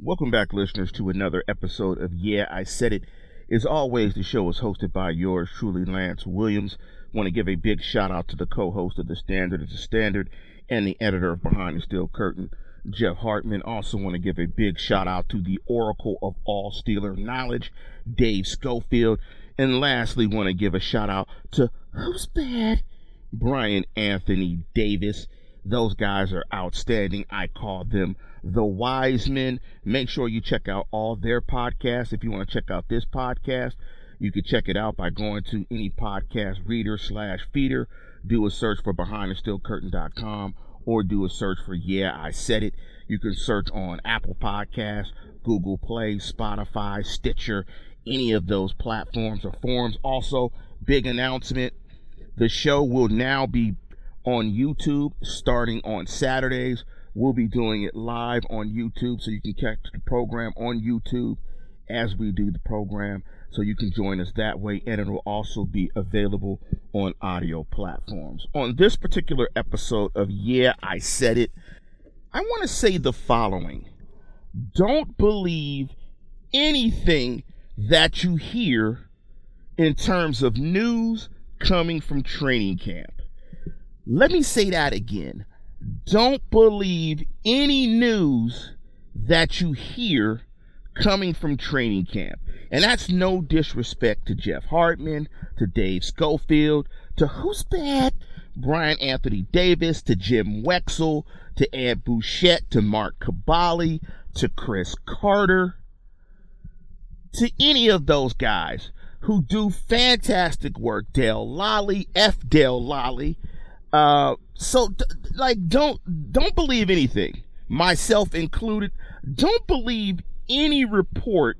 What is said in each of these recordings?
Welcome back, listeners, to another episode of Yeah, I Said It. As always, the show is hosted by yours truly, Lance Williams. Want to give a big shout out to the co-host of The Standard is the Standard and the editor of Behind the Steel Curtain, Jeff Hartman. Also want to give a big shout out to the Oracle of all Steeler knowledge, Dave Schofield. And lastly, want to give a shout out to Who's Bad? Brian Anthony Davis. Those guys are outstanding. I call them the wise men. Make sure you check out all their podcasts. If you want to check out this podcast, you can check it out by going to any podcast reader slash feeder. Do a search for behindthesteelcurtain.com or do a search for Yeah, I Said It. You can search on Apple Podcasts, Google Play, Spotify, Stitcher, any of those platforms or forums. Also, big announcement. The show will now be on YouTube starting on Saturdays. We'll be doing it live on YouTube, so you can catch the program on YouTube as we do the program. So you can join us that way, and it will also be available on audio platforms. On this particular episode of Yeah, I Said It, I want to say the following Don't believe anything that you hear in terms of news coming from training camp. Let me say that again. Don't believe any news that you hear coming from training camp. And that's no disrespect to Jeff Hartman, to Dave Schofield, to who's bad? Brian Anthony Davis, to Jim Wexell, to Ed Bouchette, to Mark Kaboly, to Chris Carter, to any of those guys who do fantastic work. Dale Lolley, F. Dale Lolley. Uh, so, like, don't don't believe anything, myself included. Don't believe any report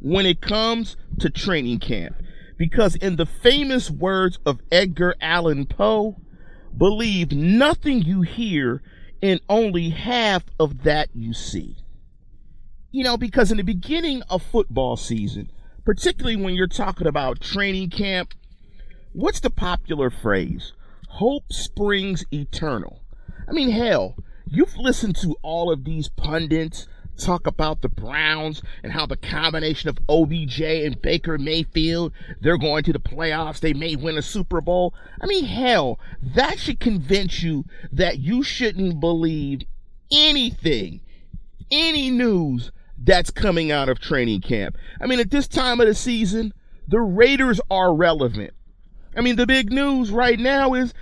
when it comes to training camp, because in the famous words of Edgar Allan Poe, believe nothing you hear, and only half of that you see. You know, because in the beginning of football season, particularly when you're talking about training camp, what's the popular phrase? Hope springs eternal. I mean, hell, you've listened to all of these pundits talk about the Browns and how the combination of OBJ and Baker Mayfield, they're going to the playoffs, they may win a Super Bowl. I mean, hell, that should convince you that you shouldn't believe anything, any news that's coming out of training camp. I mean, at this time of the season, the Raiders are relevant. I mean, the big news right now is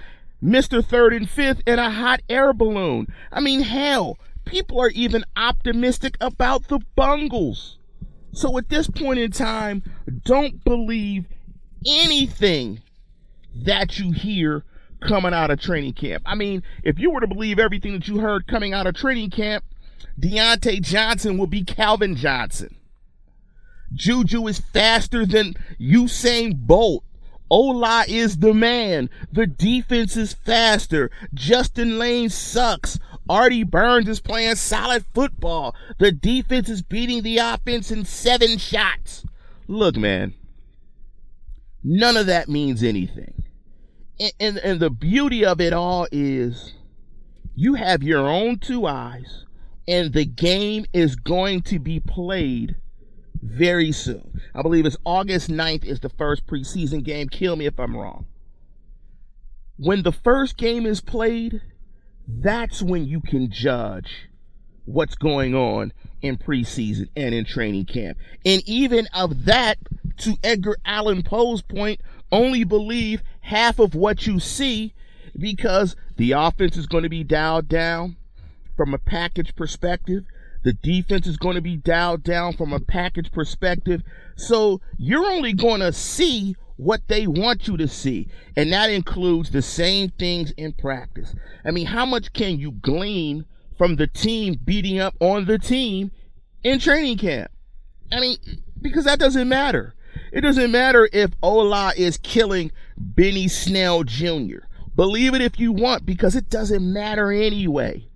Mr. Third and Fifth in a hot air balloon. I mean, hell, people are even optimistic about the Bungles. So at this point in time, don't believe anything that you hear coming out of training camp. I mean, if you were to believe everything that you heard coming out of training camp, Diontae Johnson will be Calvin Johnson. Juju is faster than Usain Bolt. Ola is the man. The defense is faster. Justin Layne sucks. Artie Burns is playing solid football. The defense is beating the offense in seven shots. Look, man, none of that means anything. And, and, and the beauty of it all is you have your own two eyes, and the game is going to be played very soon. I believe it's August 9th is the first preseason game. Kill me if I'm wrong. When the first game is played, that's when you can judge what's going on in preseason and in training camp. And even of that, to Edgar Allan Poe's point, only believe half of what you see because the offense is going to be dialed down from a package perspective. The defense is going to be dialed down from a package perspective. So you're only going to see what they want you to see. And that includes the same things in practice. I mean, how much can you glean from the team beating up on the team in training camp? I mean, because that doesn't matter. It doesn't matter if Ola is killing Benny Snell Jr. Believe it if you want, because it doesn't matter anyway.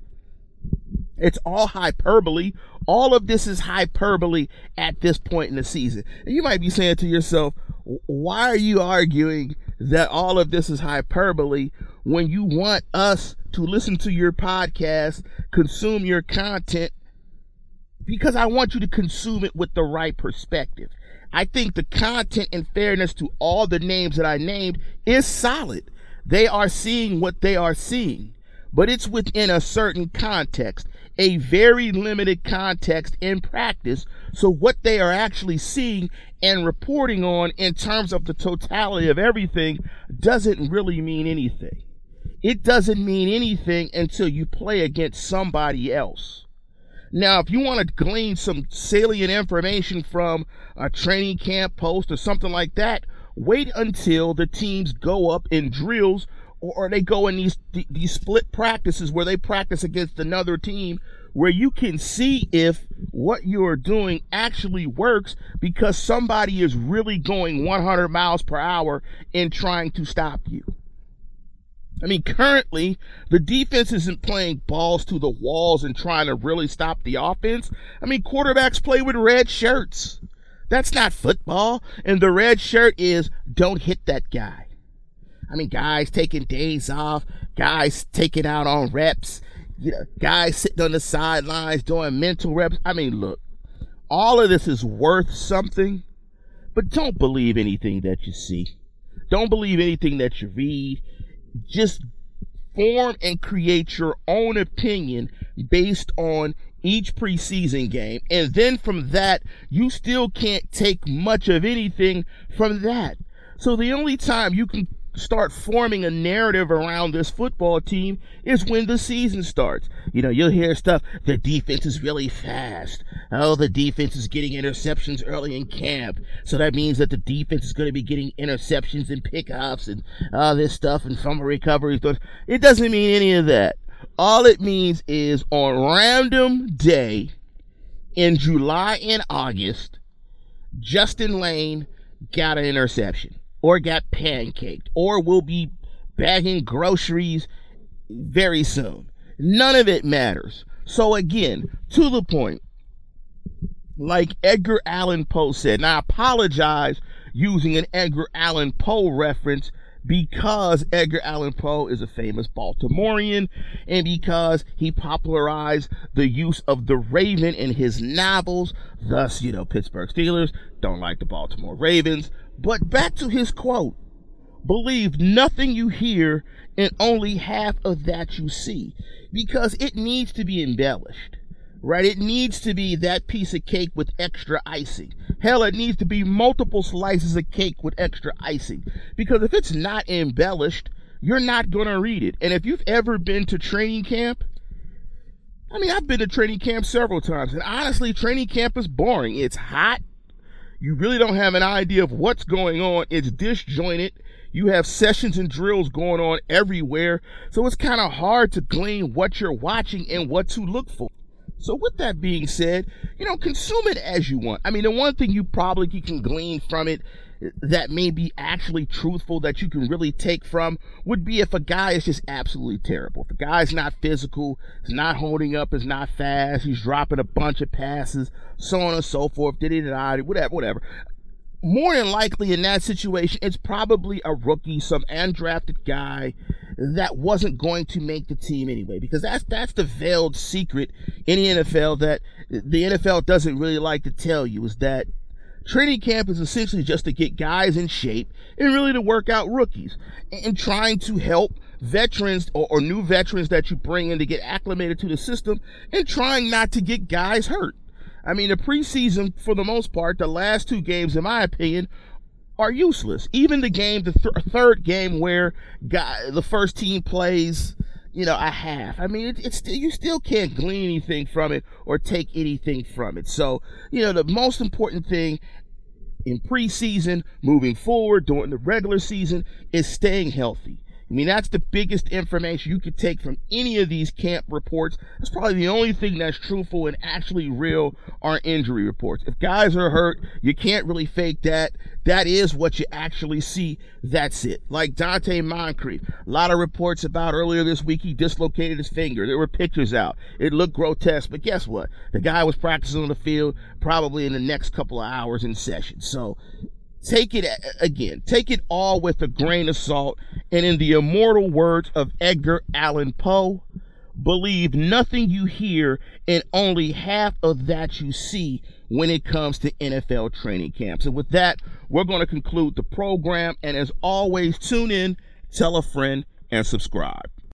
It's all hyperbole. All of this is hyperbole at this point in the season. And you might be saying to yourself, why are you arguing that all of this is hyperbole when you want us to listen to your podcast, consume your content, because I want you to consume it with the right perspective. I think the content and fairness to all the names that I named is solid. They are seeing what they are seeing, but it's within a certain context, a very limited context in practice. So what they are actually seeing and reporting on in terms of the totality of everything doesn't really mean anything. It doesn't mean anything until you play against somebody else. Now, if you want to glean some salient information from a training camp post or something like that, wait until the teams go up in drills or they go in these these split practices where they practice against another team where you can see if what you're doing actually works because somebody is really going 100 miles per hour in trying to stop you. I mean, currently, the defense isn't playing balls to the walls and trying to really stop the offense. I mean, quarterbacks play with red shirts. That's not football. And the red shirt is don't hit that guy. I mean, guys taking days off, guys taking out on reps, you know, guys sitting on the sidelines doing mental reps. I mean, look, all of this is worth something, but don't believe anything that you see. Don't believe anything that you read just form and create your own opinion based on each preseason game. And then from that, you still can't take much of anything from that. So the only time you can start forming a narrative around this football team is when the season starts. You know, you'll hear stuff, the defense is really fast. Oh, the defense is getting interceptions early in camp. So that means that the defense is going to be getting interceptions and pickups and all this stuff and fumble recovery. It doesn't mean any of that. All it means is on random day in July and August, Justin Layne got an interception or got pancaked or will be bagging groceries very soon. None of it matters. So again, to the point, like Edgar Allan Poe said, and I apologize using an Edgar Allan Poe reference because Edgar Allan Poe is a famous Baltimorean and because he popularized the use of the raven in his novels. Thus, you know, Pittsburgh Steelers don't like the Baltimore Ravens. But back to his quote believe nothing you hear and only half of that you see because it needs to be embellished right? It needs to be that piece of cake with extra icing. Hell, it needs to be multiple slices of cake with extra icing. Because if it's not embellished, you're not going to read it. And if you've ever been to training camp, I mean, I've been to training camp several times, and honestly, training camp is boring. It's hot. You really don't have an idea of what's going on. It's disjointed. You have sessions and drills going on everywhere. So it's kind of hard to glean what you're watching and what to look for. So with that being said, you know, consume it as you want. I mean, the one thing you probably can glean from it that may be actually truthful that you can really take from would be if a guy is just absolutely terrible. If a guy's not physical, is not holding up, is not fast, he's dropping a bunch of passes, so on and so forth, did it, whatever, whatever. More than likely in that situation, it's probably a rookie, some undrafted guy that wasn't going to make the team anyway, because that's that's the veiled secret in the NFL that the NFL doesn't really like to tell you is that Training camp is essentially just to get guys in shape and really to work out rookies and trying to help veterans or, or, new veterans that you bring in to get acclimated to the system and trying not to get guys hurt. I mean, the preseason, for the most part, the last two games, in my opinion, are useless. Even the game, the th- third game where guy, the first team plays you know, a half. I mean, it, it's you still can't glean anything from it or take anything from it. So, you know, the most important thing in preseason, moving forward during the regular season, is staying healthy. I mean, that's the biggest information you could take from any of these camp reports. That's probably the only thing that's truthful and actually real are injury reports. If guys are hurt, you can't really fake that. That is what you actually see. That's it. Like Donte Moncrief. A lot of reports about earlier this week he dislocated his finger. There were pictures out. It looked grotesque, but guess what? The guy was practicing on the field probably in the next couple of hours in session. So take it again, take it all with a grain of salt. And in the immortal words of Edgar Allan Poe, believe nothing you hear and only half of that you see when it comes to NFL training camps. And with that, we're going to conclude the program. And as always, tune in, tell a friend, and subscribe.